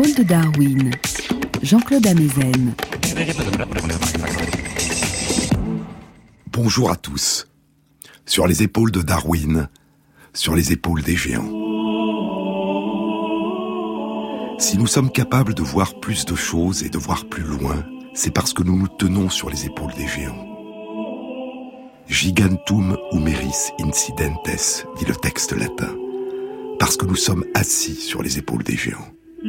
épaules de Darwin. Jean-Claude Amezen. Bonjour à tous. Sur les épaules de Darwin, sur les épaules des géants. Si nous sommes capables de voir plus de choses et de voir plus loin, c'est parce que nous nous tenons sur les épaules des géants. Gigantum humeris incidentes, dit le texte latin, parce que nous sommes assis sur les épaules des géants. C'est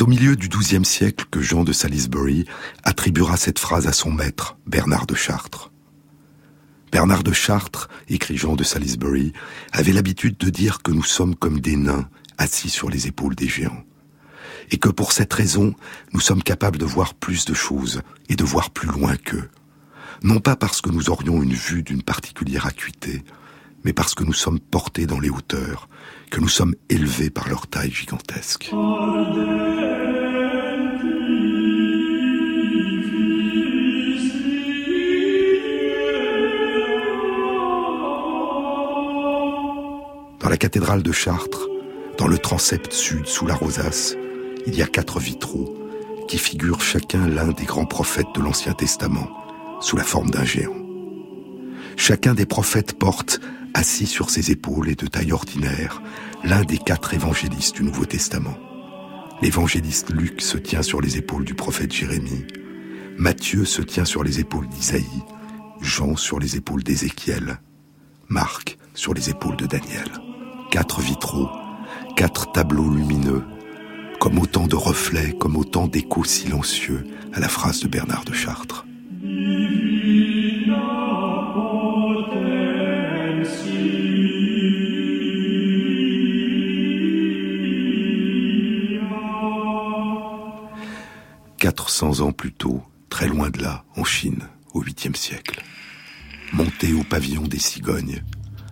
au milieu du XIIe siècle que Jean de Salisbury attribuera cette phrase à son maître, Bernard de Chartres. Bernard de Chartres, écrit Jean de Salisbury, avait l'habitude de dire que nous sommes comme des nains assis sur les épaules des géants. Et que pour cette raison, nous sommes capables de voir plus de choses et de voir plus loin qu'eux. Non pas parce que nous aurions une vue d'une particulière acuité, mais parce que nous sommes portés dans les hauteurs, que nous sommes élevés par leur taille gigantesque. Dans la cathédrale de Chartres, dans le transept sud sous la rosace, il y a quatre vitraux qui figurent chacun l'un des grands prophètes de l'Ancien Testament sous la forme d'un géant. Chacun des prophètes porte, assis sur ses épaules et de taille ordinaire, l'un des quatre évangélistes du Nouveau Testament. L'évangéliste Luc se tient sur les épaules du prophète Jérémie, Matthieu se tient sur les épaules d'Isaïe, Jean sur les épaules d'Ézéchiel, Marc sur les épaules de Daniel. Quatre vitraux, quatre tableaux lumineux, comme autant de reflets, comme autant d'échos silencieux à la phrase de Bernard de Chartres. Quatre cents ans plus tôt, très loin de là, en Chine, au 8e siècle. Monté au pavillon des cigognes,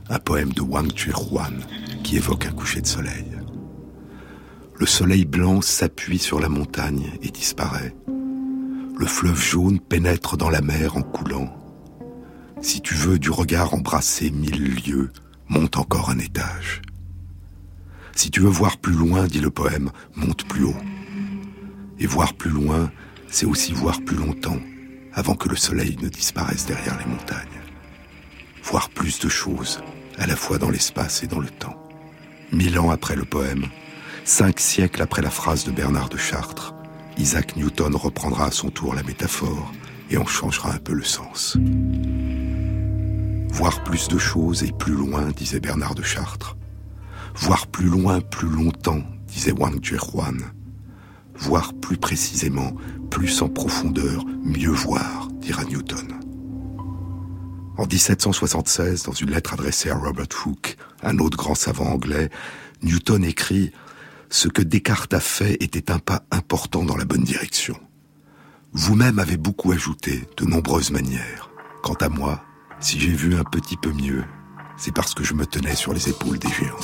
un poème de Wang Chuan qui évoque un coucher de soleil. Le soleil blanc s'appuie sur la montagne et disparaît. Le fleuve jaune pénètre dans la mer en coulant. Si tu veux du regard embrasser mille lieues, monte encore un étage. Si tu veux voir plus loin, dit le poème, monte plus haut. Et voir plus loin, c'est aussi voir plus longtemps, avant que le soleil ne disparaisse derrière les montagnes. Voir plus de choses, à la fois dans l'espace et dans le temps. Mille ans après le poème, cinq siècles après la phrase de Bernard de Chartres, Isaac Newton reprendra à son tour la métaphore et en changera un peu le sens. Voir plus de choses et plus loin, disait Bernard de Chartres. Voir plus loin, plus longtemps, disait Wang Juan. Voir plus précisément, plus en profondeur, mieux voir, dira Newton. En 1776, dans une lettre adressée à Robert Hooke, un autre grand savant anglais, Newton écrit Ce que Descartes a fait était un pas important dans la bonne direction. Vous-même avez beaucoup ajouté, de nombreuses manières. Quant à moi, si j'ai vu un petit peu mieux, c'est parce que je me tenais sur les épaules des géants.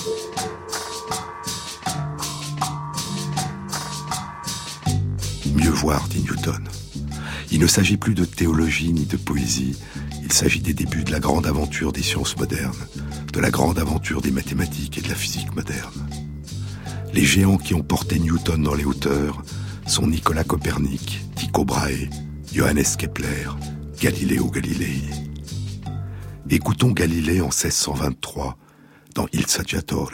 Mieux voir, dit Newton. Il ne s'agit plus de théologie ni de poésie, il s'agit des débuts de la grande aventure des sciences modernes, de la grande aventure des mathématiques et de la physique moderne. Les géants qui ont porté Newton dans les hauteurs sont Nicolas Copernic, Tycho Brahe, Johannes Kepler, Galileo Galilei. Écoutons Galilée en 1623 dans Il Saggiatore.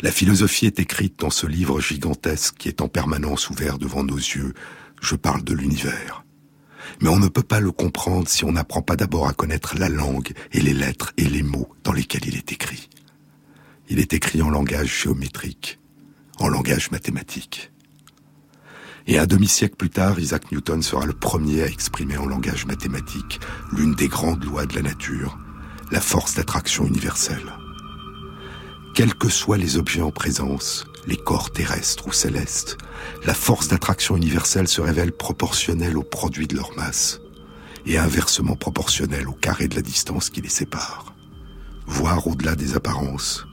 La philosophie est écrite dans ce livre gigantesque qui est en permanence ouvert devant nos yeux. Je parle de l'univers. Mais on ne peut pas le comprendre si on n'apprend pas d'abord à connaître la langue et les lettres et les mots dans lesquels il est écrit. Il est écrit en langage géométrique, en langage mathématique. Et un demi-siècle plus tard, Isaac Newton sera le premier à exprimer en langage mathématique l'une des grandes lois de la nature, la force d'attraction universelle. Quels que soient les objets en présence, les corps terrestres ou célestes, la force d'attraction universelle se révèle proportionnelle au produit de leur masse et inversement proportionnelle au carré de la distance qui les sépare. Voir au-delà des apparences,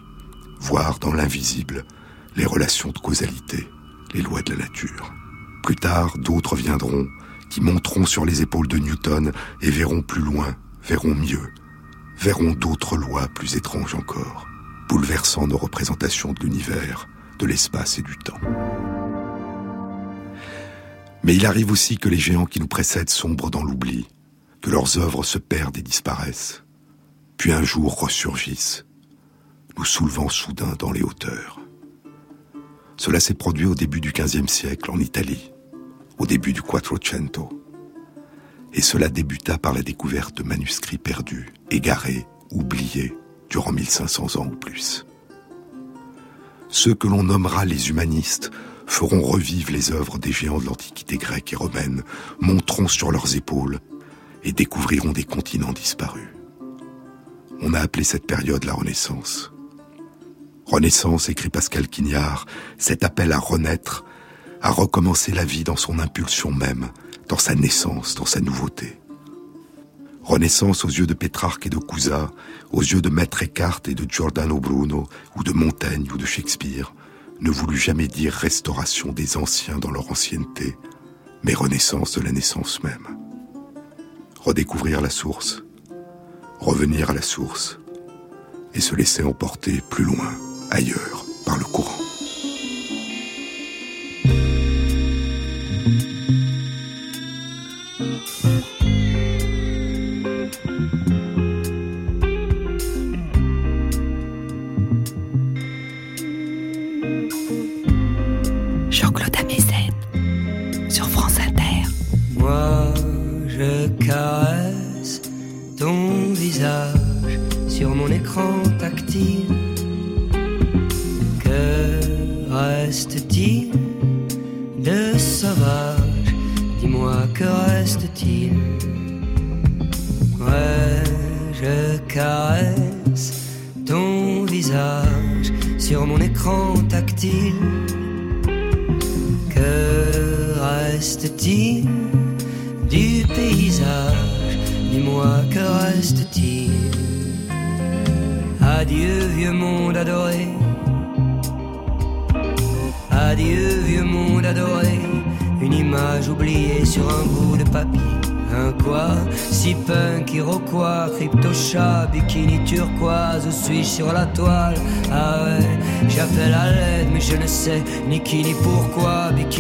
voir dans l'invisible les relations de causalité, les lois de la nature. Plus tard, d'autres viendront qui monteront sur les épaules de Newton et verront plus loin, verront mieux, verront d'autres lois plus étranges encore, bouleversant nos représentations de l'univers, de l'espace et du temps. Mais il arrive aussi que les géants qui nous précèdent sombrent dans l'oubli, que leurs œuvres se perdent et disparaissent, puis un jour ressurgissent, nous soulevant soudain dans les hauteurs. Cela s'est produit au début du XVe siècle en Italie, au début du Quattrocento. Et cela débuta par la découverte de manuscrits perdus, égarés, oubliés, durant 1500 ans ou plus. Ceux que l'on nommera les humanistes feront revivre les œuvres des géants de l'Antiquité grecque et romaine, monteront sur leurs épaules et découvriront des continents disparus. On a appelé cette période la Renaissance. Renaissance, écrit Pascal Quignard, cet appel à renaître, à recommencer la vie dans son impulsion même, dans sa naissance, dans sa nouveauté. Renaissance aux yeux de Pétrarque et de Cousa, aux yeux de Maître Eckhart et de Giordano Bruno, ou de Montaigne ou de Shakespeare, ne voulut jamais dire restauration des anciens dans leur ancienneté, mais renaissance de la naissance même. Redécouvrir la source, revenir à la source, et se laisser emporter plus loin ailleurs par le courant.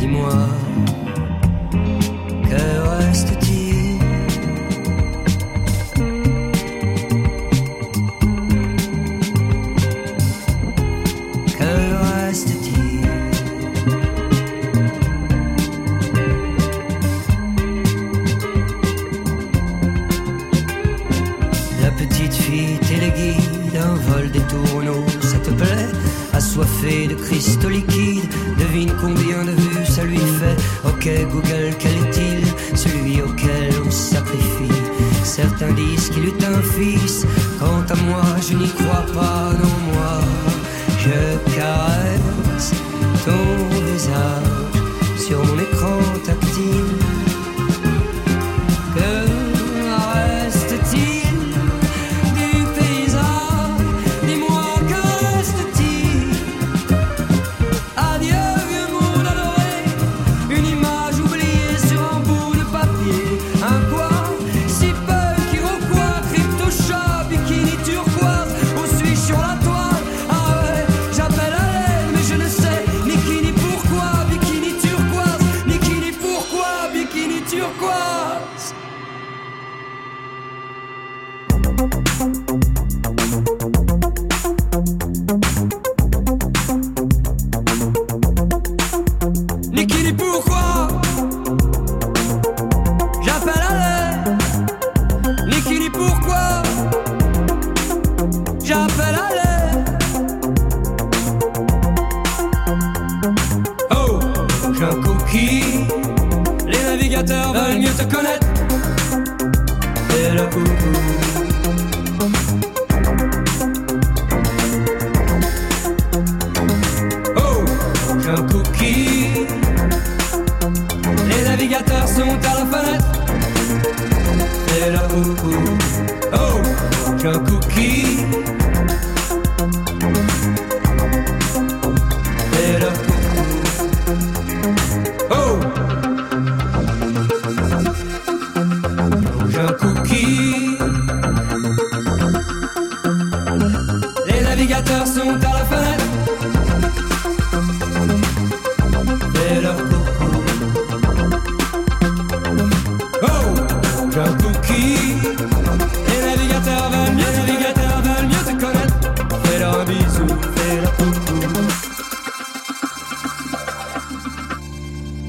Dis-moi. Les navigateurs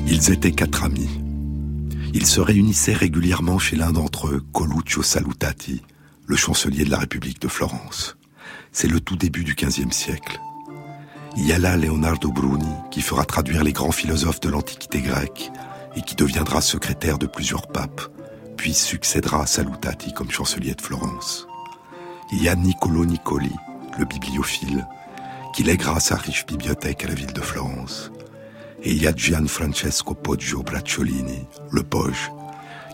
Ils étaient quatre amis. Ils se réunissaient régulièrement chez l'un d'entre eux, Coluccio Salutati, le chancelier de la République de Florence. C'est le tout début du XVe siècle. Il y a là Leonardo Bruni, qui fera traduire les grands philosophes de l'Antiquité grecque et qui deviendra secrétaire de plusieurs papes, puis succédera à Salutati comme chancelier de Florence. Il y a Niccolo Niccoli, le bibliophile, qui lèguera sa riche bibliothèque à la ville de Florence. Et il y a Gianfrancesco Poggio Bracciolini, le Poge,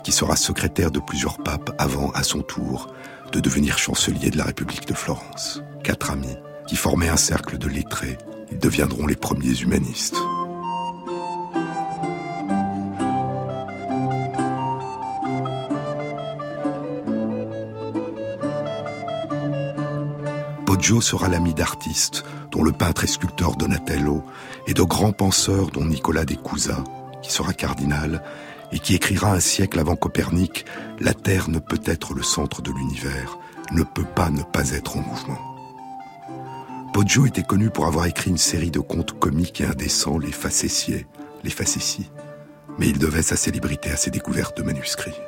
qui sera secrétaire de plusieurs papes avant, à son tour, de devenir chancelier de la République de Florence. Quatre amis qui formaient un cercle de lettrés. Ils deviendront les premiers humanistes. Poggio sera l'ami d'artistes, dont le peintre et sculpteur Donatello, et de grands penseurs, dont Nicolas de Cusa, qui sera cardinal, et qui écrira un siècle avant Copernic La Terre ne peut être le centre de l'univers, ne peut pas ne pas être en mouvement. Poggio était connu pour avoir écrit une série de contes comiques et indécents, les facétiés, les facéties, mais il devait sa célébrité à ses découvertes de manuscrits.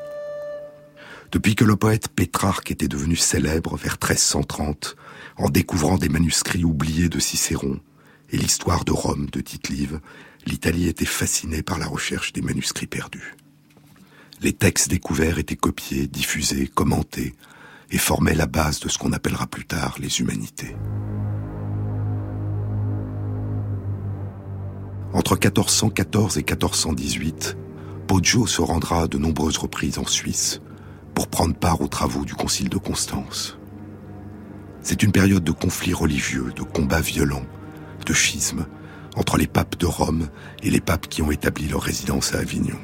Depuis que le poète Pétrarque était devenu célèbre vers 1330, en découvrant des manuscrits oubliés de Cicéron et l'histoire de Rome de Tite-Live, l'Italie était fascinée par la recherche des manuscrits perdus. Les textes découverts étaient copiés, diffusés, commentés, et formaient la base de ce qu'on appellera plus tard les humanités. Entre 1414 et 1418, Poggio se rendra à de nombreuses reprises en Suisse pour prendre part aux travaux du Concile de Constance. C'est une période de conflits religieux, de combats violents, de schismes entre les papes de Rome et les papes qui ont établi leur résidence à Avignon.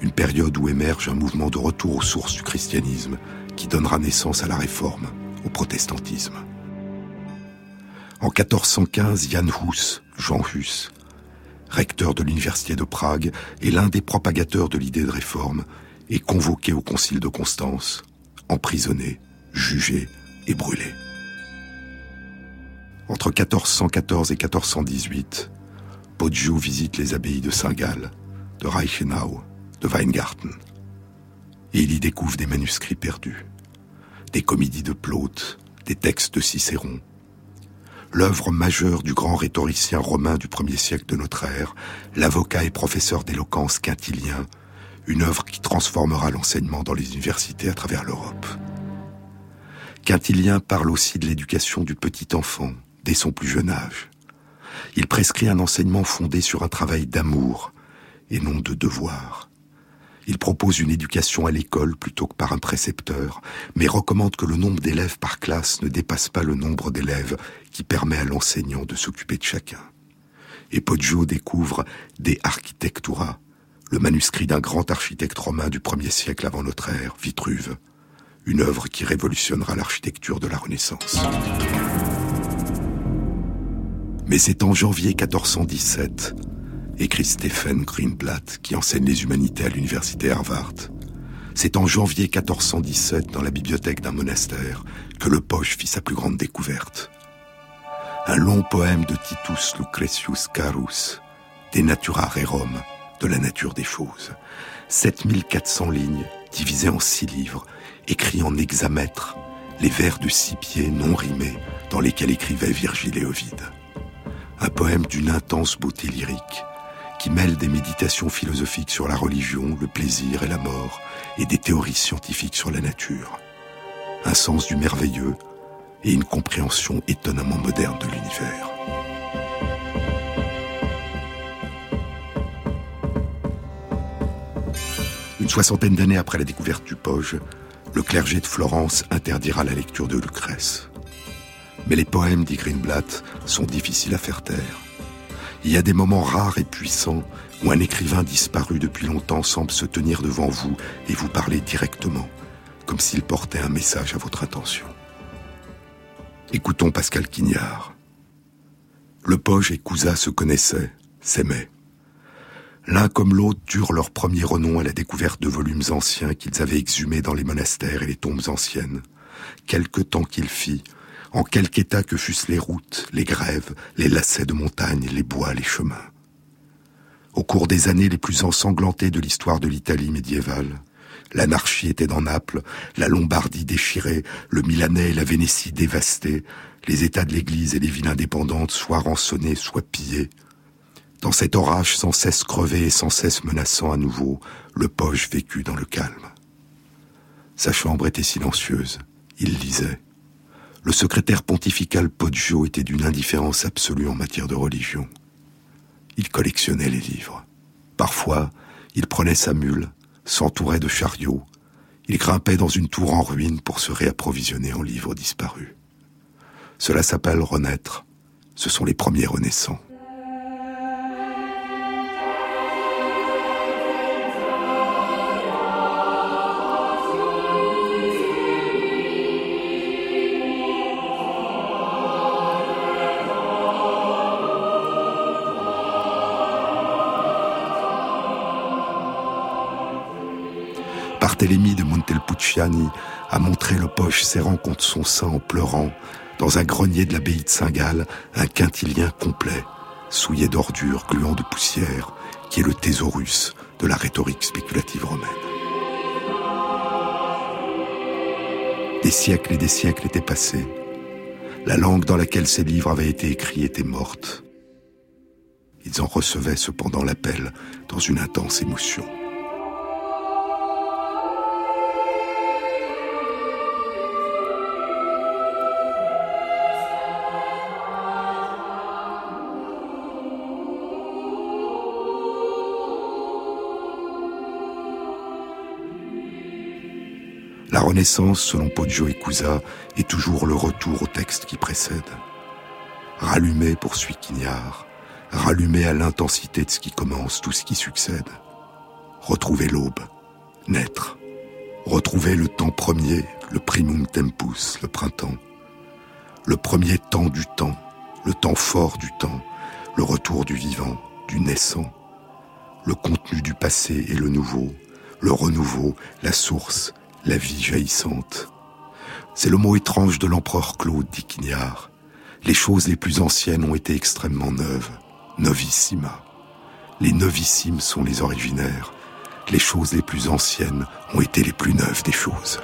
Une période où émerge un mouvement de retour aux sources du christianisme qui donnera naissance à la réforme, au protestantisme. En 1415, Jan Hus, Jean Hus, recteur de l'université de Prague et l'un des propagateurs de l'idée de réforme, est convoqué au concile de Constance, emprisonné, jugé et brûlé. Entre 1414 et 1418, Poggio visite les abbayes de Saint-Gall, de Reichenau, de Weingarten. Et il y découvre des manuscrits perdus, des comédies de Plaute, des textes de Cicéron. L'œuvre majeure du grand rhétoricien romain du premier siècle de notre ère, l'avocat et professeur d'éloquence quintilien, une œuvre qui transformera l'enseignement dans les universités à travers l'Europe. Quintilien parle aussi de l'éducation du petit enfant dès son plus jeune âge. Il prescrit un enseignement fondé sur un travail d'amour et non de devoir. Il propose une éducation à l'école plutôt que par un précepteur, mais recommande que le nombre d'élèves par classe ne dépasse pas le nombre d'élèves qui permet à l'enseignant de s'occuper de chacun. Et Poggio découvre De Architectura, le manuscrit d'un grand architecte romain du premier siècle avant notre ère, Vitruve, une œuvre qui révolutionnera l'architecture de la Renaissance. Mais c'est en janvier 1417, écrit Stephen Greenblatt, qui enseigne les humanités à l'université Harvard. C'est en janvier 1417, dans la bibliothèque d'un monastère, que le Poche fit sa plus grande découverte. Un long poème de Titus Lucretius Carus, De Natura Rerum, de la nature des choses. 7400 lignes, divisées en six livres, écrits en hexamètre, les vers de six pieds non rimés, dans lesquels écrivaient Virgile et Ovide. Un poème d'une intense beauté lyrique, qui mêle des méditations philosophiques sur la religion, le plaisir et la mort, et des théories scientifiques sur la nature. Un sens du merveilleux et une compréhension étonnamment moderne de l'univers. Une soixantaine d'années après la découverte du Poge, le clergé de Florence interdira la lecture de Lucrèce. Mais les poèmes, dit Greenblatt, sont difficiles à faire taire. Il y a des moments rares et puissants où un écrivain disparu depuis longtemps semble se tenir devant vous et vous parler directement, comme s'il portait un message à votre attention. Écoutons Pascal Quignard. Le Poge et Cousa se connaissaient, s'aimaient. L'un comme l'autre durent leur premier renom à la découverte de volumes anciens qu'ils avaient exhumés dans les monastères et les tombes anciennes. Quelque temps qu'il fit, en quelque état que fussent les routes, les grèves, les lacets de montagne, les bois, les chemins. Au cours des années les plus ensanglantées de l'histoire de l'Italie médiévale, l'anarchie était dans Naples, la Lombardie déchirée, le Milanais et la Vénétie dévastés, les États de l'Église et les villes indépendantes soit rançonnés, soit pillés, dans cet orage sans cesse crevé et sans cesse menaçant à nouveau, le poche vécut dans le calme. Sa chambre était silencieuse. Il lisait. Le secrétaire pontifical Poggio était d'une indifférence absolue en matière de religion. Il collectionnait les livres. Parfois, il prenait sa mule, s'entourait de chariots, il grimpait dans une tour en ruine pour se réapprovisionner en livres disparus. Cela s'appelle renaître. Ce sont les premiers renaissants. Barthélemy de Montelpucciani a montré le poche serrant contre son sein en pleurant, dans un grenier de l'abbaye de Saint-Gall, un quintilien complet, souillé d'ordures, gluant de poussière, qui est le thésaurus de la rhétorique spéculative romaine. Des siècles et des siècles étaient passés. La langue dans laquelle ces livres avaient été écrits était morte. Ils en recevaient cependant l'appel dans une intense émotion. Renaissance, selon Poggio et Cusa, est toujours le retour au texte qui précède. Rallumer, poursuit Quignard, rallumer à l'intensité de ce qui commence tout ce qui succède. Retrouver l'aube, naître, retrouver le temps premier, le primum tempus, le printemps, le premier temps du temps, le temps fort du temps, le retour du vivant, du naissant, le contenu du passé et le nouveau, le renouveau, la source, la vie jaillissante. C'est le mot étrange de l'empereur Claude, dit Quignard. Les choses les plus anciennes ont été extrêmement neuves, novissima. Les novissimes sont les originaires. Les choses les plus anciennes ont été les plus neuves des choses.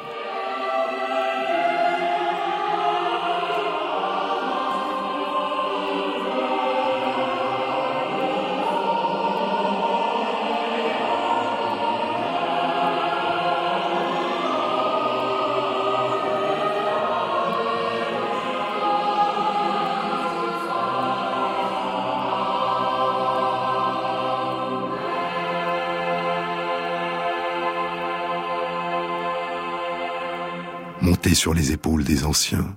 Sur les épaules des anciens,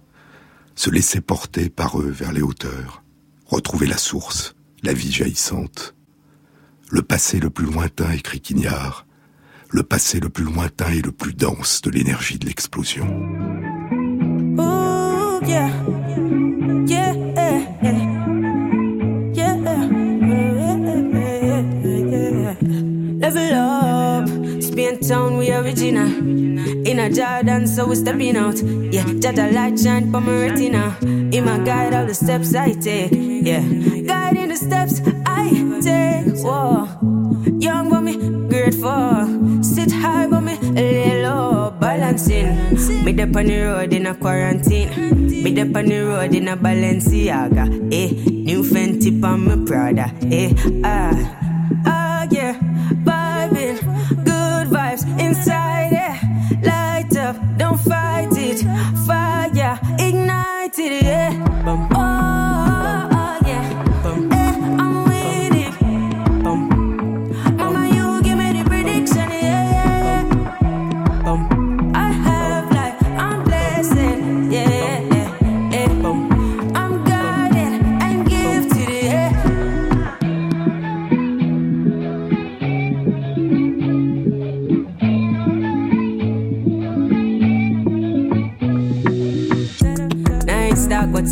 se laisser porter par eux vers les hauteurs, retrouver la source, la vie jaillissante. Le passé le plus lointain, écrit Quignard, le passé le plus lointain et le plus dense de l'énergie de l'explosion. We original. In a Jordan, so we stepping out. Yeah, Jada light shine for my retina. In my guide, all the steps I take. Yeah, guiding the steps I take. Whoa, young but me grateful. Sit high but me lay low. Balancing. Me dep on the road in a quarantine. Me dep on the road in a Balenciaga. Eh, new Fenty on my Prada. Eh, ah.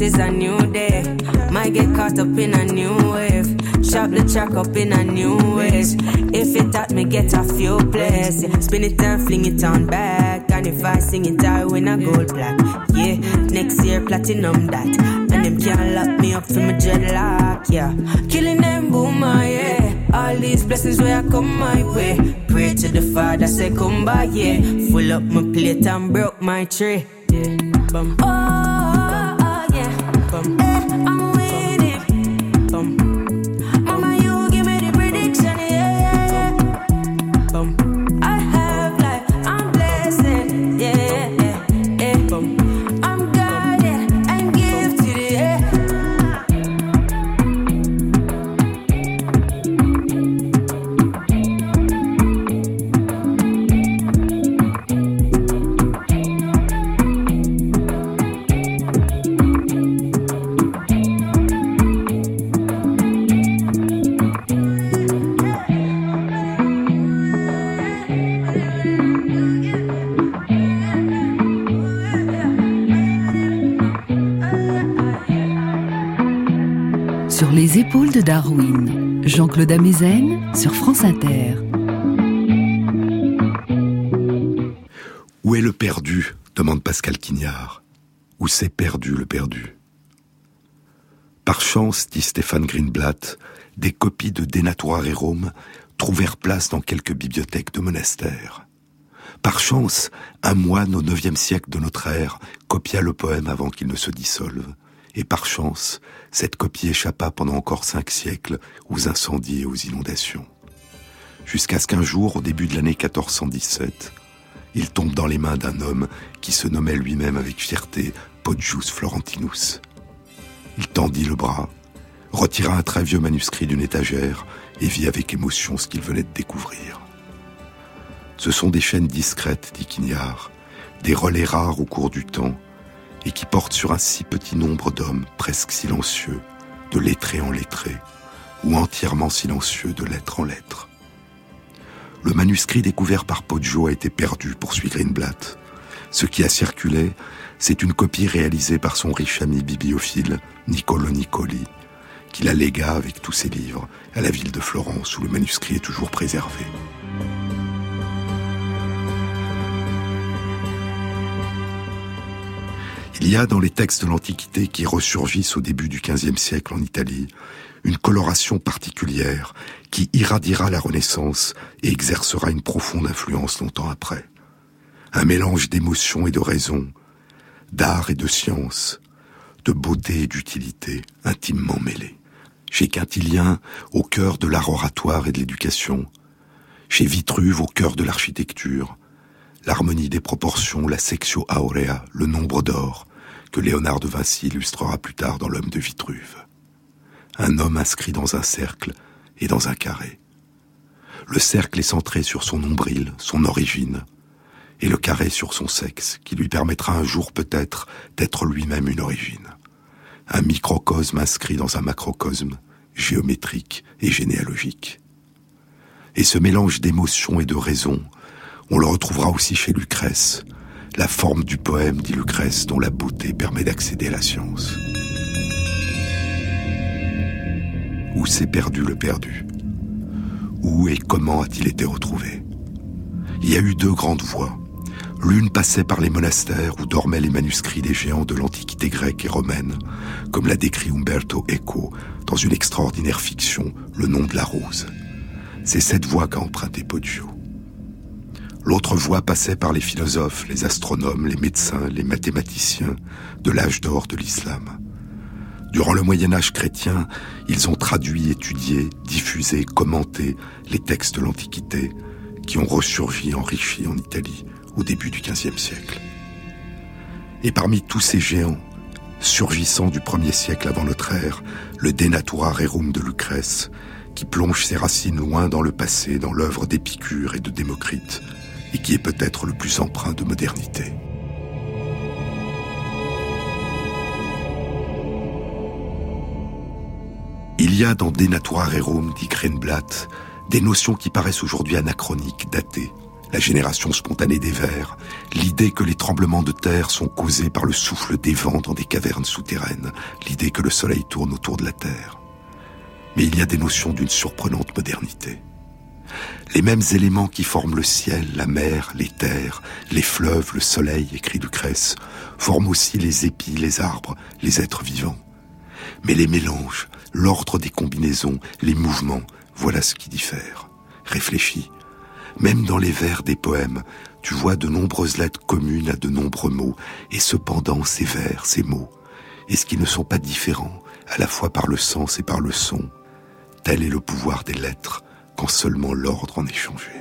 Is a new day. Might get caught up in a new wave. Chop the track up in a new ways. If it taught me get a few plays. Yeah. Spin it and fling it on back. And if I sing it, I win a gold black. Yeah, next year platinum that. And them can't lock me up for my dreadlock. Yeah, killing them boomer, ah, yeah. All these blessings where I come my way. Pray to the Father, say come by, yeah. Full up my plate and broke my tray. Yeah. Bum. Oh. Sur France Inter. Où est le perdu? demande Pascal Quignard. Où s'est perdu le perdu? Par chance, dit Stéphane Greenblatt, des copies de Denatura Rerum trouvèrent place dans quelques bibliothèques de monastères. Par chance, un moine au IXe siècle de notre ère copia le poème avant qu'il ne se dissolve et par chance, cette copie échappa pendant encore cinq siècles aux incendies et aux inondations. Jusqu'à ce qu'un jour, au début de l'année 1417, il tombe dans les mains d'un homme qui se nommait lui-même avec fierté Poggius Florentinus. Il tendit le bras, retira un très vieux manuscrit d'une étagère et vit avec émotion ce qu'il venait de découvrir. Ce sont des chaînes discrètes, dit Quignard, des relais rares au cours du temps, et qui porte sur un si petit nombre d'hommes presque silencieux, de lettré en lettré, ou entièrement silencieux de lettre en lettre. Le manuscrit découvert par Poggio a été perdu, poursuit Greenblatt. Ce qui a circulé, c'est une copie réalisée par son riche ami bibliophile, Niccolo Niccoli, qui la légua avec tous ses livres à la ville de Florence où le manuscrit est toujours préservé. Il y a dans les textes de l'Antiquité qui ressurgissent au début du XVe siècle en Italie une coloration particulière qui irradiera la Renaissance et exercera une profonde influence longtemps après. Un mélange d'émotion et de raison, d'art et de science, de beauté et d'utilité intimement mêlés. Chez Quintilien, au cœur de l'art oratoire et de l'éducation, chez Vitruve, au cœur de l'architecture, l'harmonie des proportions, la sexio aurea, le nombre d'or, que Léonard de Vinci illustrera plus tard dans L'homme de Vitruve. Un homme inscrit dans un cercle et dans un carré. Le cercle est centré sur son nombril, son origine, et le carré sur son sexe, qui lui permettra un jour peut-être d'être lui-même une origine. Un microcosme inscrit dans un macrocosme, géométrique et généalogique. Et ce mélange d'émotion et de raison, on le retrouvera aussi chez Lucrèce, la forme du poème, dit Lucrèce, dont la beauté permet d'accéder à la science. Où s'est perdu le perdu? Où et comment a-t-il été retrouvé? Il y a eu deux grandes voies. L'une passait par les monastères où dormaient les manuscrits des géants de l'Antiquité grecque et romaine, comme l'a décrit Umberto Eco dans une extraordinaire fiction, Le nom de la rose. C'est cette voie qu'a emprunté Poggio. L'autre voie passait par les philosophes, les astronomes, les médecins, les mathématiciens de l'âge d'or de l'islam. Durant le Moyen Âge chrétien, ils ont traduit, étudié, diffusé, commenté les textes de l'Antiquité qui ont ressurgi, enrichi en Italie au début du XVe siècle. Et parmi tous ces géants, surgissant du premier siècle avant notre ère, le De Natura Rerum de Lucrèce, qui plonge ses racines loin dans le passé, dans l'œuvre d'Épicure et de Démocrite, et qui est peut-être le plus empreint de modernité. Il y a dans De Natura Rerum, dit Krenblatt, des notions qui paraissent aujourd'hui anachroniques, datées. La génération spontanée des vers, l'idée que les tremblements de terre sont causés par le souffle des vents dans des cavernes souterraines, l'idée que le soleil tourne autour de la Terre. Mais il y a des notions d'une surprenante modernité. Les mêmes éléments qui forment le ciel, la mer, les terres, les fleuves, le soleil, écrit Lucrèce, forment aussi les épis, les arbres, les êtres vivants. Mais les mélanges, l'ordre des combinaisons, les mouvements, voilà ce qui diffère. Réfléchis. Même dans les vers des poèmes, tu vois de nombreuses lettres communes à de nombreux mots, et cependant ces vers, ces mots, est-ce qu'ils ne sont pas différents, à la fois par le sens et par le son Tel est le pouvoir des lettres, seulement l'ordre en est changé.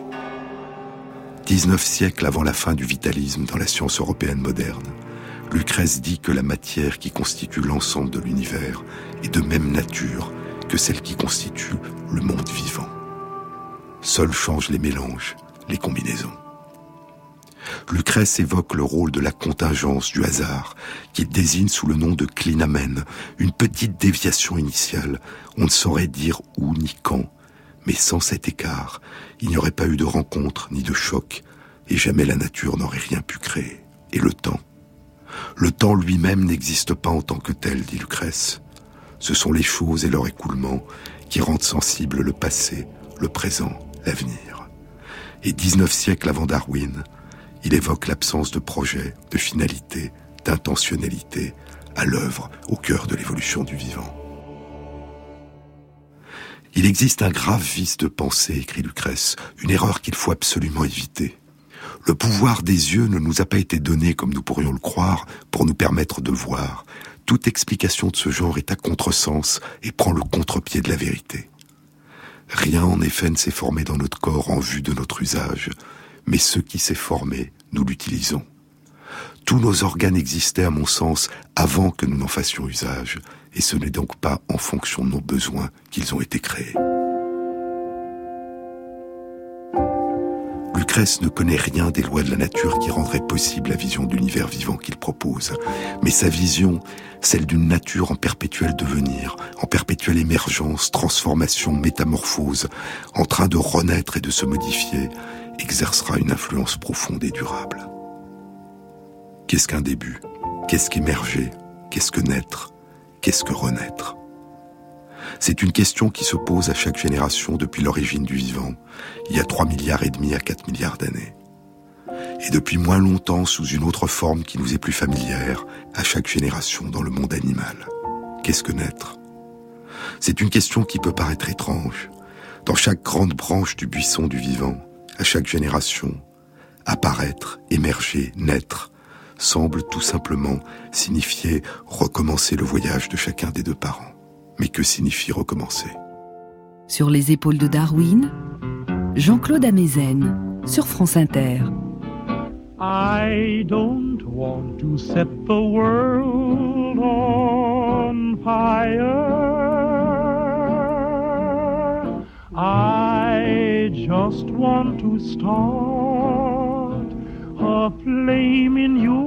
19 siècles avant la fin du vitalisme dans la science européenne moderne, Lucrèce dit que la matière qui constitue l'ensemble de l'univers est de même nature que celle qui constitue le monde vivant. Seuls changent les mélanges, les combinaisons. Lucrèce évoque le rôle de la contingence du hasard, qu'il désigne sous le nom de clinamen, une petite déviation initiale. On ne saurait dire où ni quand, mais sans cet écart, il n'y aurait pas eu de rencontre ni de choc, et jamais la nature n'aurait rien pu créer. Et le temps? Le temps lui-même n'existe pas en tant que tel, dit Lucrèce. Ce sont les choses et leur écoulement qui rendent sensible le passé, le présent, l'avenir. Et 19 siècles avant Darwin, il évoque l'absence de projet, de finalité, d'intentionnalité à l'œuvre au cœur de l'évolution du vivant. Il existe un grave vice de pensée, écrit Lucrèce, une erreur qu'il faut absolument éviter. Le pouvoir des yeux ne nous a pas été donné, comme nous pourrions le croire, pour nous permettre de voir. Toute explication de ce genre est à contresens et prend le contre-pied de la vérité. Rien en effet ne s'est formé dans notre corps en vue de notre usage, mais ce qui s'est formé, nous l'utilisons. Tous nos organes existaient, à mon sens, avant que nous n'en fassions usage, et ce n'est donc pas en fonction de nos besoins qu'ils ont été créés. Lucrèce ne connaît rien des lois de la nature qui rendraient possible la vision de l'univers vivant qu'il propose. Mais sa vision, celle d'une nature en perpétuel devenir, en perpétuelle émergence, transformation, métamorphose, en train de renaître et de se modifier, exercera une influence profonde et durable. Qu'est-ce qu'un début? Qu'est-ce qu'émerger? Qu'est-ce que naître? Qu'est-ce que renaître? C'est une question qui se pose à chaque génération depuis l'origine du vivant, il y a 3 milliards et demi à 4 milliards d'années. Et depuis moins longtemps sous une autre forme qui nous est plus familière à chaque génération dans le monde animal. Qu'est-ce que naître? C'est une question qui peut paraître étrange. Dans chaque grande branche du buisson du vivant, à chaque génération, apparaître, émerger, naître, semble tout simplement signifier recommencer le voyage de chacun des deux parents. Mais que signifie recommencer? Sur les épaules de Darwin, Jean-Claude Amezen sur France Inter. I don't want to set the world on fire. I just want to start a flame in your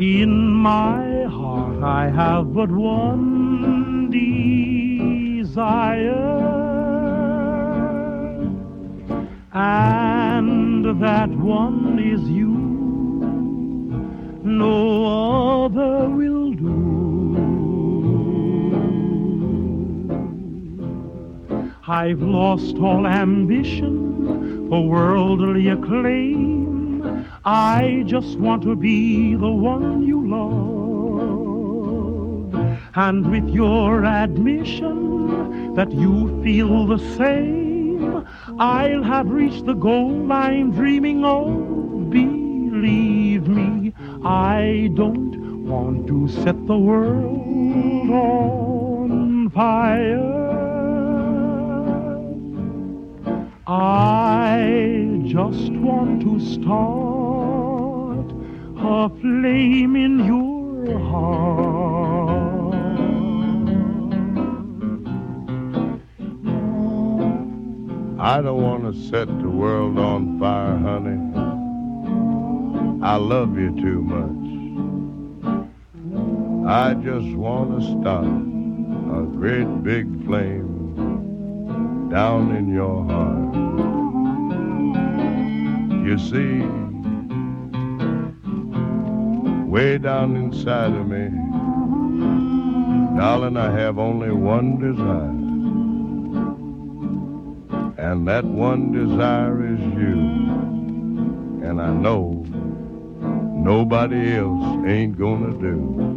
In my heart I have but one desire, and that one is you. No other will do. I've lost all ambition for worldly acclaim. I just want to be the one you love. And with your admission that you feel the same, I'll have reached the goal I'm dreaming of. Believe me. I don't want to set the world on fire. I just want to start a flame in your heart. I don't want to set the world on fire, honey. I love you too much. I just want to start a great big flame down in your heart. You see, way down inside of me, darling, I have only one desire. And that one desire is you. And I know nobody else ain't gonna do.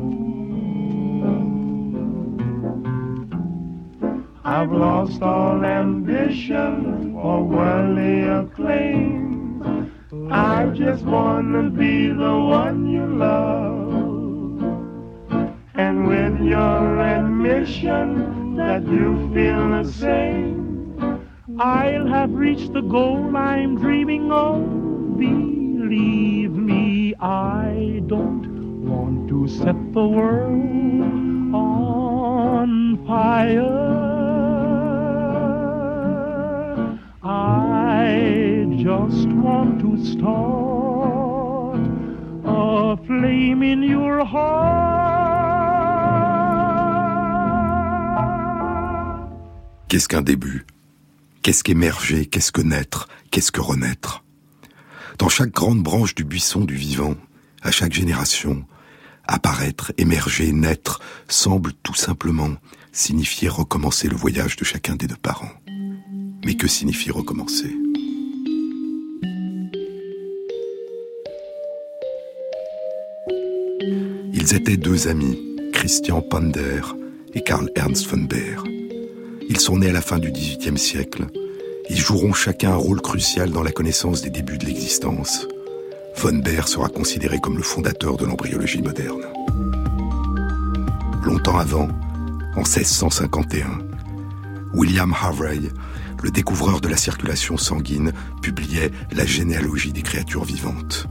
I've lost all ambition for worldly acclaim. I just wanna be the one you love. And with your admission that you feel the same, I'll have reached the goal I'm dreaming of. Believe me, I don't want to set the world on fire. Just want to start a flame in your heart. Qu'est-ce qu'un début? Qu'est-ce qu'émerger? Qu'est-ce que naître? Qu'est-ce que renaître? Dans chaque grande branche du buisson du vivant, à chaque génération, apparaître, émerger, naître semble tout simplement signifier recommencer le voyage de chacun des deux parents. Mais que signifie recommencer? Ils étaient deux amis, Christian Pander et Karl Ernst von Baer. Ils sont nés à la fin du XVIIIe siècle. Ils joueront chacun un rôle crucial dans la connaissance des débuts de l'existence. Von Baer sera considéré comme le fondateur de l'embryologie moderne. Longtemps avant, en 1651, William Harvey, le découvreur de la circulation sanguine, publiait La généalogie des créatures vivantes.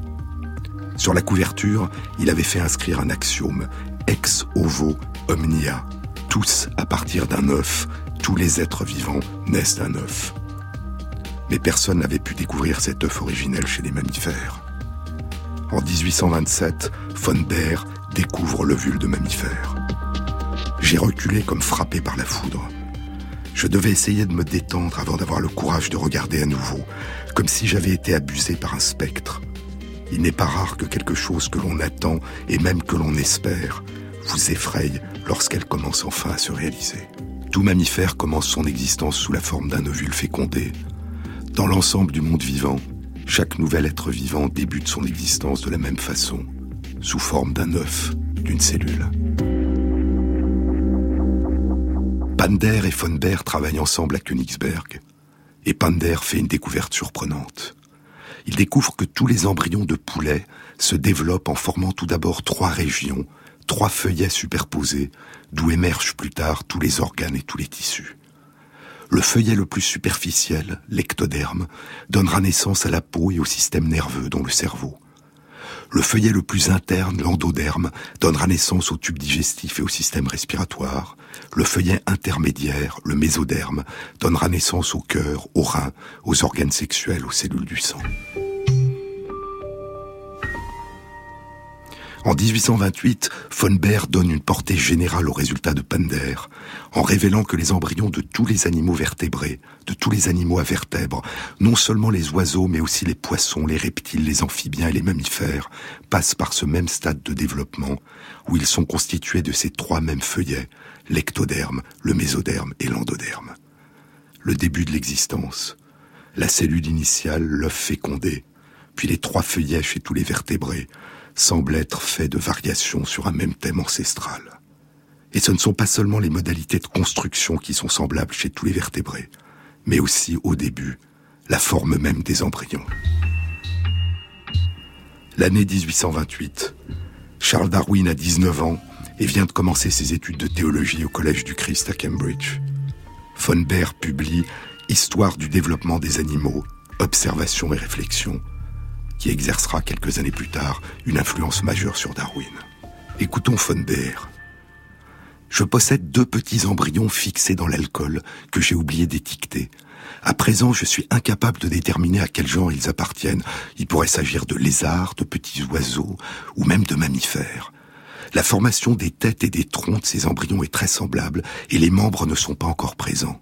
Sur la couverture, il avait fait inscrire un axiome ex ovo omnia, tous à partir d'un œuf, tous les êtres vivants naissent d'un œuf. Mais personne n'avait pu découvrir cet œuf originel chez les mammifères. En 1827, von Baer découvre l'ovule de mammifère. J'ai reculé comme frappé par la foudre. Je devais essayer de me détendre avant d'avoir le courage de regarder à nouveau, comme si j'avais été abusé par un spectre. Il n'est pas rare que quelque chose que l'on attend et même que l'on espère vous effraie lorsqu'elle commence enfin à se réaliser. Tout mammifère commence son existence sous la forme d'un ovule fécondé. Dans l'ensemble du monde vivant, chaque nouvel être vivant débute son existence de la même façon, sous forme d'un œuf, d'une cellule. Pander et von Baer travaillent ensemble à Königsberg, et Pander fait une découverte surprenante. Il découvre que tous les embryons de poulet se développent en formant tout d'abord trois régions, trois feuillets superposés, d'où émergent plus tard tous les organes et tous les tissus. Le feuillet le plus superficiel, l'ectoderme, donnera naissance à la peau et au système nerveux, dont le cerveau. Le feuillet le plus interne, l'endoderme, donnera naissance au tube digestif et au système respiratoire. Le feuillet intermédiaire, le mésoderme, donnera naissance au cœur, aux reins, aux organes sexuels, aux cellules du sang. En 1828, von Baer donne une portée générale aux résultats de Pander, en révélant que les embryons de tous les animaux vertébrés, de tous les animaux à vertèbres, non seulement les oiseaux, mais aussi les poissons, les reptiles, les amphibiens et les mammifères, passent par ce même stade de développement, où ils sont constitués de ces trois mêmes feuillets, l'ectoderme, le mésoderme et l'endoderme. Le début de l'existence, la cellule initiale, l'œuf fécondé, puis les trois feuillets chez tous les vertébrés, semble être fait de variations sur un même thème ancestral. Et ce ne sont pas seulement les modalités de construction qui sont semblables chez tous les vertébrés, mais aussi au début, la forme même des embryons. L'année 1828. Charles Darwin a 19 ans et vient de commencer ses études de théologie au Collège du Christ à Cambridge. Von Baer publie Histoire du développement des animaux, observation et réflexion, qui exercera quelques années plus tard une influence majeure sur Darwin. Écoutons von Baer. Je possède deux petits embryons fixés dans l'alcool que j'ai oublié d'étiqueter. À présent, je suis incapable de déterminer à quel genre ils appartiennent. Il pourrait s'agir de lézards, de petits oiseaux ou même de mammifères. La formation des têtes et des troncs de ces embryons est très semblable et les membres ne sont pas encore présents.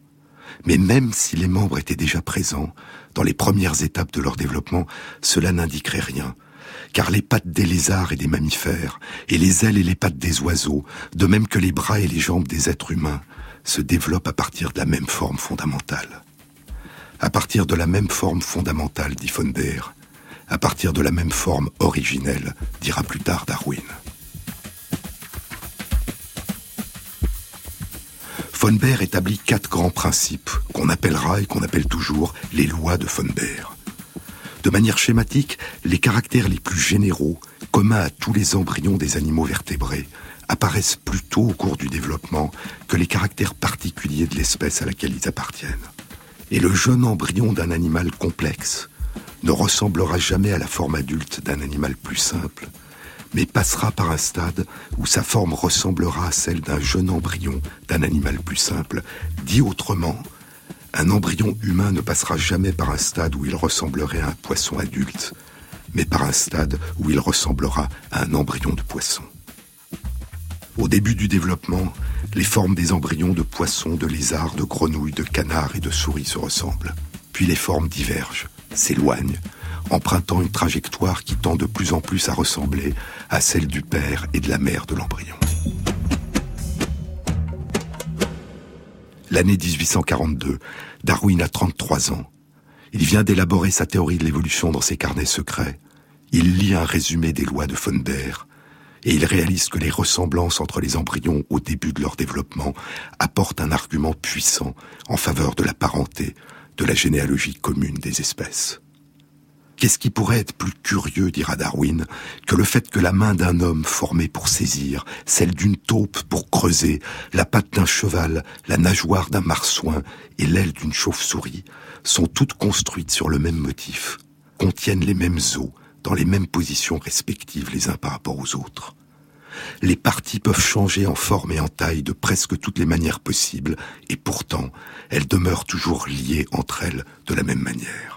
Mais même si les membres étaient déjà présents, dans les premières étapes de leur développement, cela n'indiquerait rien. Car les pattes des lézards et des mammifères, et les ailes et les pattes des oiseaux, de même que les bras et les jambes des êtres humains, se développent à partir de la même forme fondamentale. À partir de la même forme fondamentale, dit von Baer, à partir de la même forme originelle, dira plus tard Darwin. Von Baer établit quatre grands principes qu'on appellera et qu'on appelle toujours les lois de Von Baer. De manière schématique, les caractères les plus généraux, communs à tous les embryons des animaux vertébrés, apparaissent plus tôt au cours du développement que les caractères particuliers de l'espèce à laquelle ils appartiennent. Et le jeune embryon d'un animal complexe ne ressemblera jamais à la forme adulte d'un animal plus simple, mais passera par un stade où sa forme ressemblera à celle d'un jeune embryon d'un animal plus simple. Dit autrement, un embryon humain ne passera jamais par un stade où il ressemblerait à un poisson adulte, mais par un stade où il ressemblera à un embryon de poisson. Au début du développement, les formes des embryons de poissons, de lézards, de grenouilles, de canards et de souris se ressemblent. Puis les formes divergent, s'éloignent, empruntant une trajectoire qui tend de plus en plus à ressembler à celle du père et de la mère de l'embryon. L'année 1842, Darwin a 33 ans. Il vient d'élaborer sa théorie de l'évolution dans ses carnets secrets. Il lit un résumé des lois de Von Baer et il réalise que les ressemblances entre les embryons au début de leur développement apportent un argument puissant en faveur de la parenté, de la généalogie commune des espèces. Qu'est-ce qui pourrait être plus curieux, dira Darwin, que le fait que la main d'un homme formée pour saisir, celle d'une taupe pour creuser, la patte d'un cheval, la nageoire d'un marsouin et l'aile d'une chauve-souris sont toutes construites sur le même motif, contiennent les mêmes os, dans les mêmes positions respectives les uns par rapport aux autres. Les parties peuvent changer en forme et en taille de presque toutes les manières possibles, et pourtant, elles demeurent toujours liées entre elles de la même manière.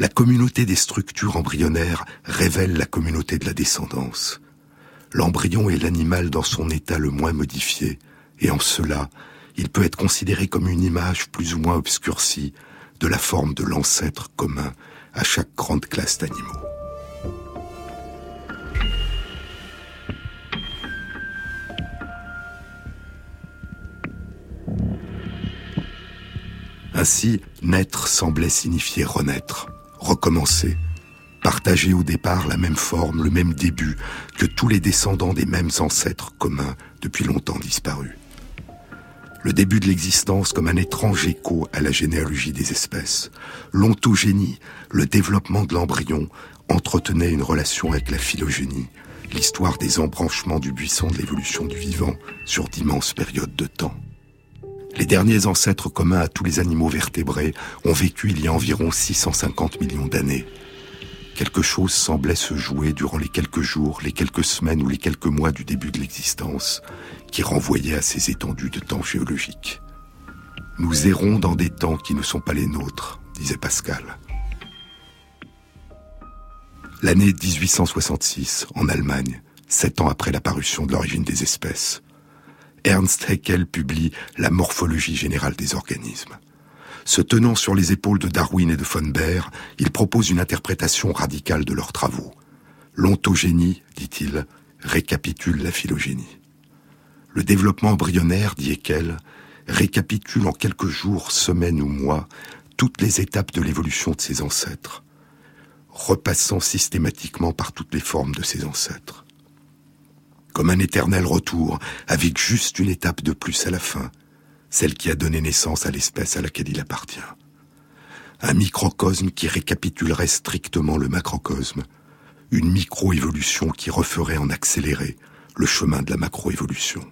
La communauté des structures embryonnaires révèle la communauté de la descendance. L'embryon est l'animal dans son état le moins modifié, et en cela, il peut être considéré comme une image plus ou moins obscurcie de la forme de l'ancêtre commun à chaque grande classe d'animaux. Ainsi, naître semblait signifier renaître recommencer, partager au départ la même forme, le même début que tous les descendants des mêmes ancêtres communs depuis longtemps disparus. Le début de l'existence comme un étrange écho à la généalogie des espèces. L'ontogénie, le développement de l'embryon, entretenait une relation avec la phylogénie, l'histoire des embranchements du buisson de l'évolution du vivant sur d'immenses périodes de temps. Les derniers ancêtres communs à tous les animaux vertébrés ont vécu il y a environ 650 millions d'années. Quelque chose semblait se jouer durant les quelques jours, les quelques semaines ou les quelques mois du début de l'existence, qui renvoyait à ces étendues de temps géologiques. Nous errons dans des temps qui ne sont pas les nôtres, disait Pascal. L'année 1866, en Allemagne, sept ans après l'apparition de l'origine des espèces, Ernst Haeckel publie La morphologie générale des organismes. Se tenant sur les épaules de Darwin et de von Baer, il propose une interprétation radicale de leurs travaux. L'ontogénie, dit-il, récapitule la phylogénie. Le développement embryonnaire, dit Haeckel, récapitule en quelques jours, semaines ou mois toutes les étapes de l'évolution de ses ancêtres, repassant systématiquement par toutes les formes de ses ancêtres comme un éternel retour, avec juste une étape de plus à la fin, celle qui a donné naissance à l'espèce à laquelle il appartient. Un microcosme qui récapitulerait strictement le macrocosme, une microévolution qui referait en accéléré le chemin de la macroévolution.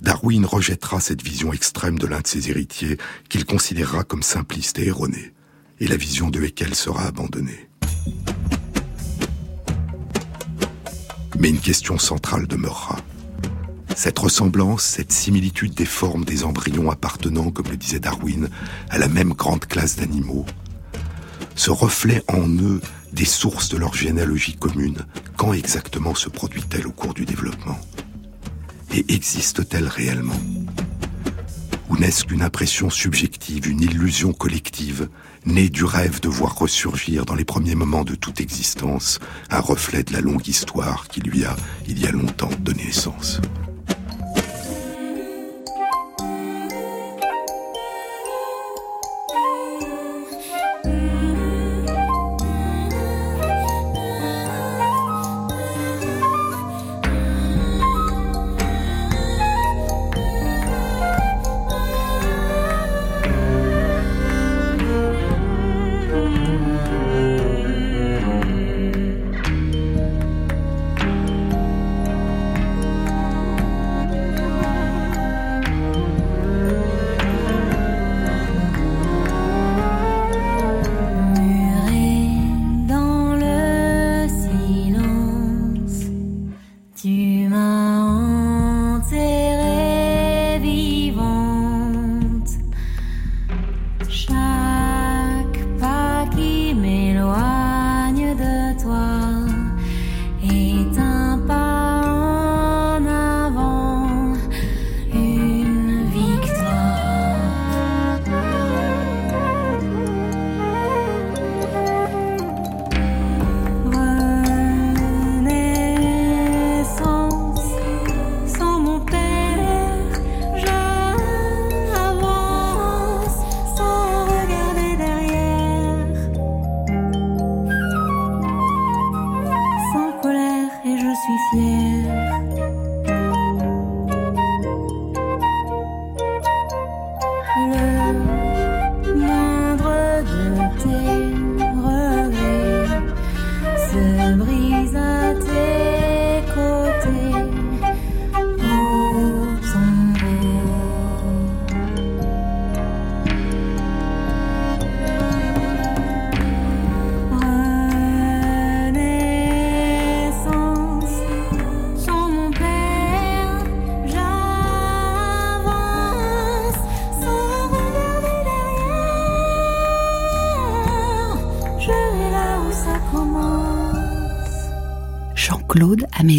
Darwin rejettera cette vision extrême de l'un de ses héritiers qu'il considérera comme simpliste et erronée, et la vision de Haeckel sera abandonnée. Mais une question centrale demeurera. Cette ressemblance, cette similitude des formes des embryons appartenant, comme le disait Darwin, à la même grande classe d'animaux, ce reflet en eux des sources de leur généalogie commune, quand exactement se produit-elle au cours du développement? Et existe-t-elle réellement? Ou n'est-ce qu'une impression subjective, une illusion collective, née du rêve de voir ressurgir dans les premiers moments de toute existence un reflet de la longue histoire qui lui a, il y a longtemps, donné naissance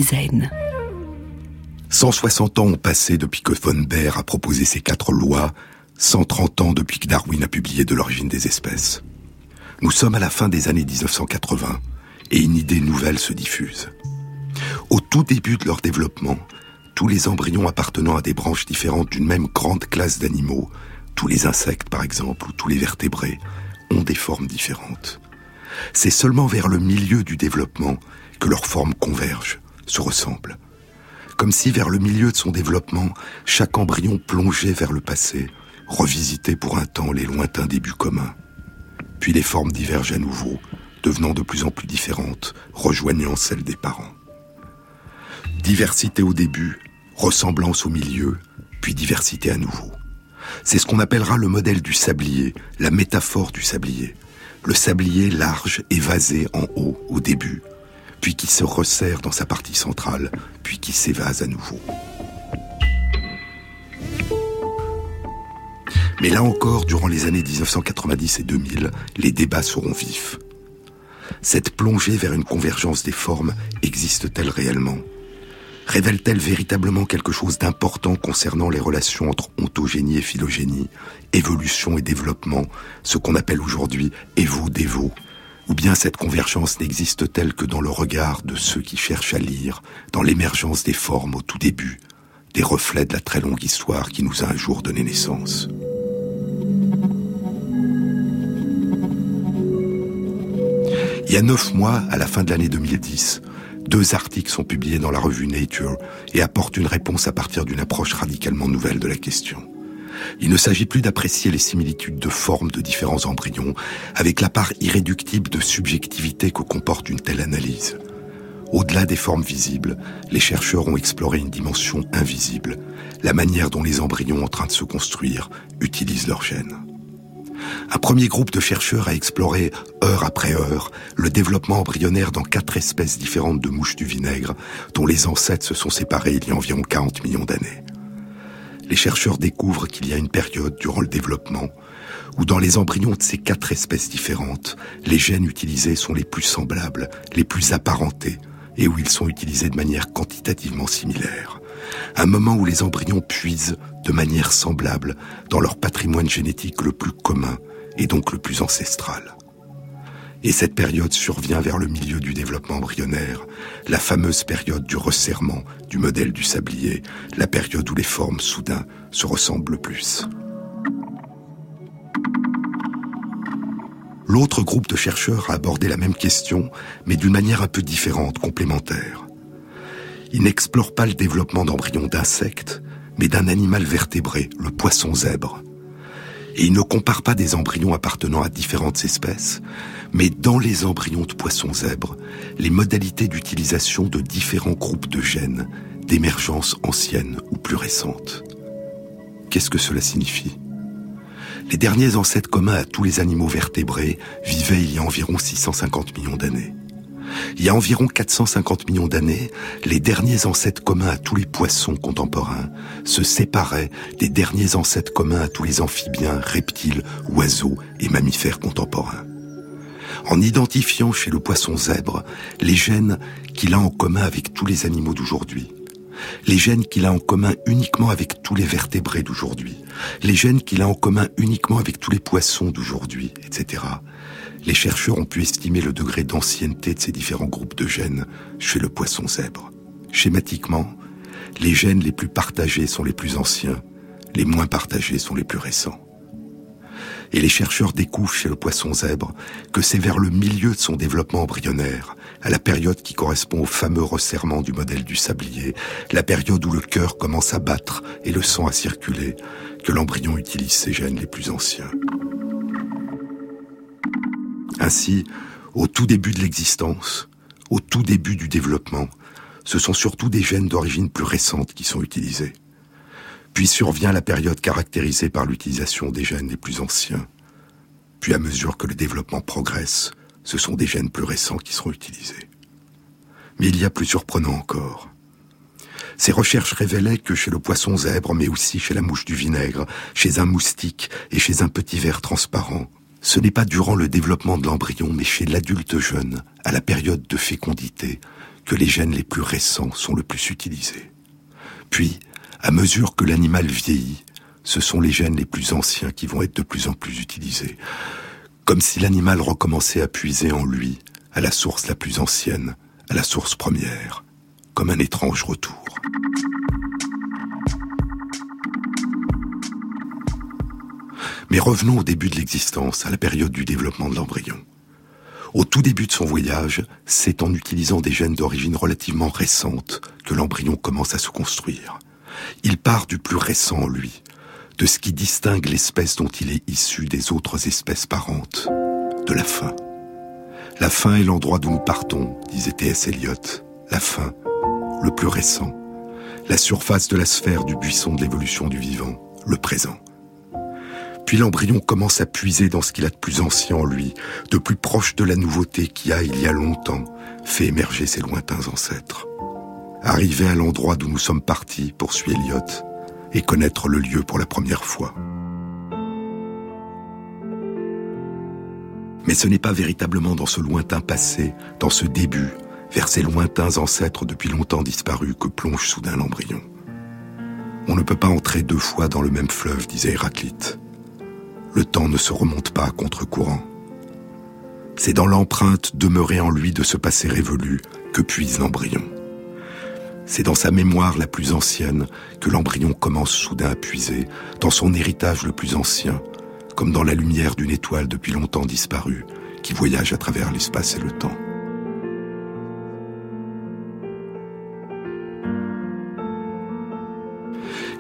Jean-Claude Amezen. 160 ans ont passé depuis que von Baer a proposé ses quatre lois, 130 ans depuis que Darwin a publié De l'origine des espèces. Nous sommes à la fin des années 1980 et une idée nouvelle se diffuse. Au tout début de leur développement, tous les embryons appartenant à des branches différentes d'une même grande classe d'animaux, tous les insectes par exemple ou tous les vertébrés, ont des formes différentes. C'est seulement vers le milieu du développement que leurs formes convergent, se ressemblent. Comme si vers le milieu de son développement, chaque embryon plongeait vers le passé, revisité pour un temps les lointains débuts communs. Puis les formes divergent à nouveau, devenant de plus en plus différentes, rejoignant celles des parents. Diversité au début, ressemblance au milieu, puis diversité à nouveau. C'est ce qu'on appellera le modèle du sablier, la métaphore du sablier. Le sablier large et vasé en haut au début, puis qui se resserre dans sa partie centrale, puis qui s'évase à nouveau. Mais là encore, durant les années 1990 et 2000, les débats seront vifs. Cette plongée vers une convergence des formes existe-t-elle réellement? Révèle-t-elle véritablement quelque chose d'important concernant les relations entre ontogénie et phylogénie, évolution et développement, ce qu'on appelle aujourd'hui évo-dévo? Ou bien cette convergence n'existe-t-elle que dans le regard de ceux qui cherchent à lire, dans l'émergence des formes au tout début, des reflets de la très longue histoire qui nous a un jour donné naissance Il y a neuf mois, à la fin de l'année 2010, deux articles sont publiés dans la revue Nature et apportent une réponse à partir d'une approche radicalement nouvelle de la question. Il ne s'agit plus d'apprécier les similitudes de formes de différents embryons avec la part irréductible de subjectivité que comporte une telle analyse. Au-delà des formes visibles, les chercheurs ont exploré une dimension invisible, la manière dont les embryons en train de se construire utilisent leurs gènes. Un premier groupe de chercheurs a exploré, heure après heure, le développement embryonnaire dans quatre espèces différentes de mouches du vinaigre, dont les ancêtres se sont séparés il y a environ 40 millions d'années. Les chercheurs découvrent qu'il y a une période durant le développement où dans les embryons de ces quatre espèces différentes, les gènes utilisés sont les plus semblables, les plus apparentés, et où ils sont utilisés de manière quantitativement similaire. Un moment où les embryons puisent de manière semblable dans leur patrimoine génétique le plus commun et donc le plus ancestral. Et cette période survient vers le milieu du développement embryonnaire, la fameuse période du resserrement du modèle du sablier, la période où les formes soudain se ressemblent le plus. L'autre groupe de chercheurs a abordé la même question, mais d'une manière un peu différente, complémentaire. Ils n'explorent pas le développement d'embryons d'insectes, mais d'un animal vertébré, le poisson zèbre. Et ils ne comparent pas des embryons appartenant à différentes espèces, mais dans les embryons de poissons zèbres, les modalités d'utilisation de différents groupes de gènes, d'émergence ancienne ou plus récente. Qu'est-ce que cela signifie? Les derniers ancêtres communs à tous les animaux vertébrés vivaient il y a environ 650 millions d'années. Il y a environ 450 millions d'années, les derniers ancêtres communs à tous les poissons contemporains se séparaient des derniers ancêtres communs à tous les amphibiens, reptiles, oiseaux et mammifères contemporains. En identifiant chez le poisson zèbre les gènes qu'il a en commun avec tous les animaux d'aujourd'hui, les gènes qu'il a en commun uniquement avec tous les vertébrés d'aujourd'hui, les gènes qu'il a en commun uniquement avec tous les poissons d'aujourd'hui, etc. Les chercheurs ont pu estimer le degré d'ancienneté de ces différents groupes de gènes chez le poisson zèbre. Schématiquement, les gènes les plus partagés sont les plus anciens, les moins partagés sont les plus récents. Et les chercheurs découvrent chez le poisson zèbre que c'est vers le milieu de son développement embryonnaire, à la période qui correspond au fameux resserrement du modèle du sablier, la période où le cœur commence à battre et le sang à circuler, que l'embryon utilise ses gènes les plus anciens. Ainsi, au tout début de l'existence, au tout début du développement, ce sont surtout des gènes d'origine plus récente qui sont utilisés. Puis survient la période caractérisée par l'utilisation des gènes les plus anciens. Puis à mesure que le développement progresse, ce sont des gènes plus récents qui seront utilisés. Mais il y a plus surprenant encore. Ces recherches révélaient que chez le poisson zèbre, mais aussi chez la mouche du vinaigre, chez un moustique et chez un petit ver transparent, ce n'est pas durant le développement de l'embryon, mais chez l'adulte jeune, à la période de fécondité, que les gènes les plus récents sont le plus utilisés. Puis, à mesure que l'animal vieillit, ce sont les gènes les plus anciens qui vont être de plus en plus utilisés. Comme si l'animal recommençait à puiser en lui, à la source la plus ancienne, à la source première, comme un étrange retour. Mais revenons au début de l'existence, à la période du développement de l'embryon. Au tout début de son voyage, c'est en utilisant des gènes d'origine relativement récente que l'embryon commence à se construire. Il part du plus récent en lui, de ce qui distingue l'espèce dont il est issu des autres espèces parentes, de la fin. La fin est l'endroit d'où nous partons, disait T.S. Eliot. La fin, le plus récent. La surface de la sphère du buisson de l'évolution du vivant, le présent. Puis l'embryon commence à puiser dans ce qu'il a de plus ancien en lui, de plus proche de la nouveauté qui a, il y a longtemps, fait émerger ses lointains ancêtres. Arrivé à l'endroit d'où nous sommes partis, poursuit Eliot, et connaître le lieu pour la première fois. Mais ce n'est pas véritablement dans ce lointain passé, dans ce début, vers ces lointains ancêtres depuis longtemps disparus que plonge soudain l'embryon. On ne peut pas entrer deux fois dans le même fleuve, disait Héraclite. Le temps ne se remonte pas contre-courant. C'est dans l'empreinte demeurée en lui de ce passé révolu que puise l'embryon. C'est dans sa mémoire la plus ancienne que l'embryon commence soudain à puiser, dans son héritage le plus ancien, comme dans la lumière d'une étoile depuis longtemps disparue, qui voyage à travers l'espace et le temps.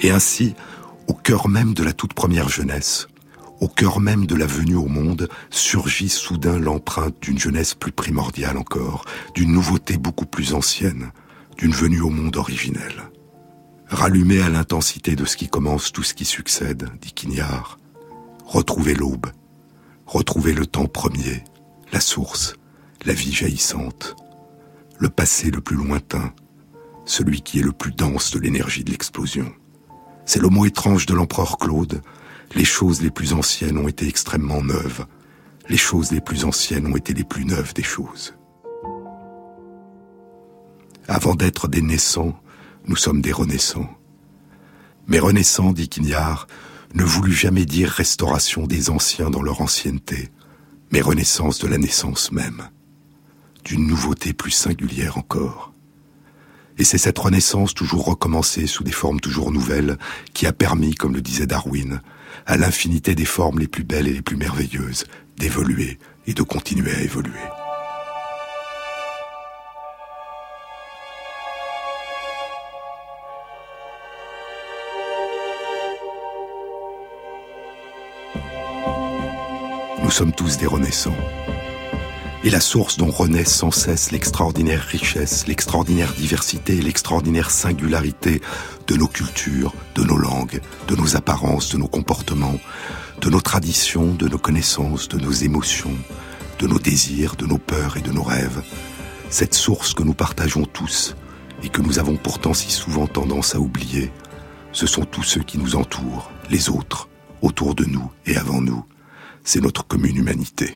Et ainsi, au cœur même de la toute première jeunesse, au cœur même de la venue au monde, surgit soudain l'empreinte d'une jeunesse plus primordiale encore, d'une nouveauté beaucoup plus ancienne, d'une venue au monde originelle. Rallumer à l'intensité de ce qui commence tout ce qui succède, dit Quignard. Retrouver l'aube, retrouver le temps premier, la source, la vie jaillissante, le passé le plus lointain, celui qui est le plus dense de l'énergie de l'explosion. C'est le mot étrange de l'empereur Claude. Les choses les plus anciennes ont été extrêmement neuves. Les choses les plus anciennes ont été les plus neuves des choses. Avant d'être des naissants, nous sommes des renaissants. Mais renaissant, dit Quignard, ne voulut jamais dire restauration des anciens dans leur ancienneté, mais renaissance de la naissance même, d'une nouveauté plus singulière encore. Et c'est cette renaissance toujours recommencée sous des formes toujours nouvelles qui a permis, comme le disait Darwin, à l'infinité des formes les plus belles et les plus merveilleuses d'évoluer et de continuer à évoluer. Nous sommes tous des renaissants et la source dont renaît sans cesse l'extraordinaire richesse, l'extraordinaire diversité l'extraordinaire singularité de nos cultures, de nos langues, de nos apparences, de nos comportements, de nos traditions, de nos connaissances, de nos émotions, de nos désirs, de nos peurs et de nos rêves. Cette source que nous partageons tous et que nous avons pourtant si souvent tendance à oublier, ce sont tous ceux qui nous entourent, les autres, autour de nous et avant nous. C'est notre commune humanité.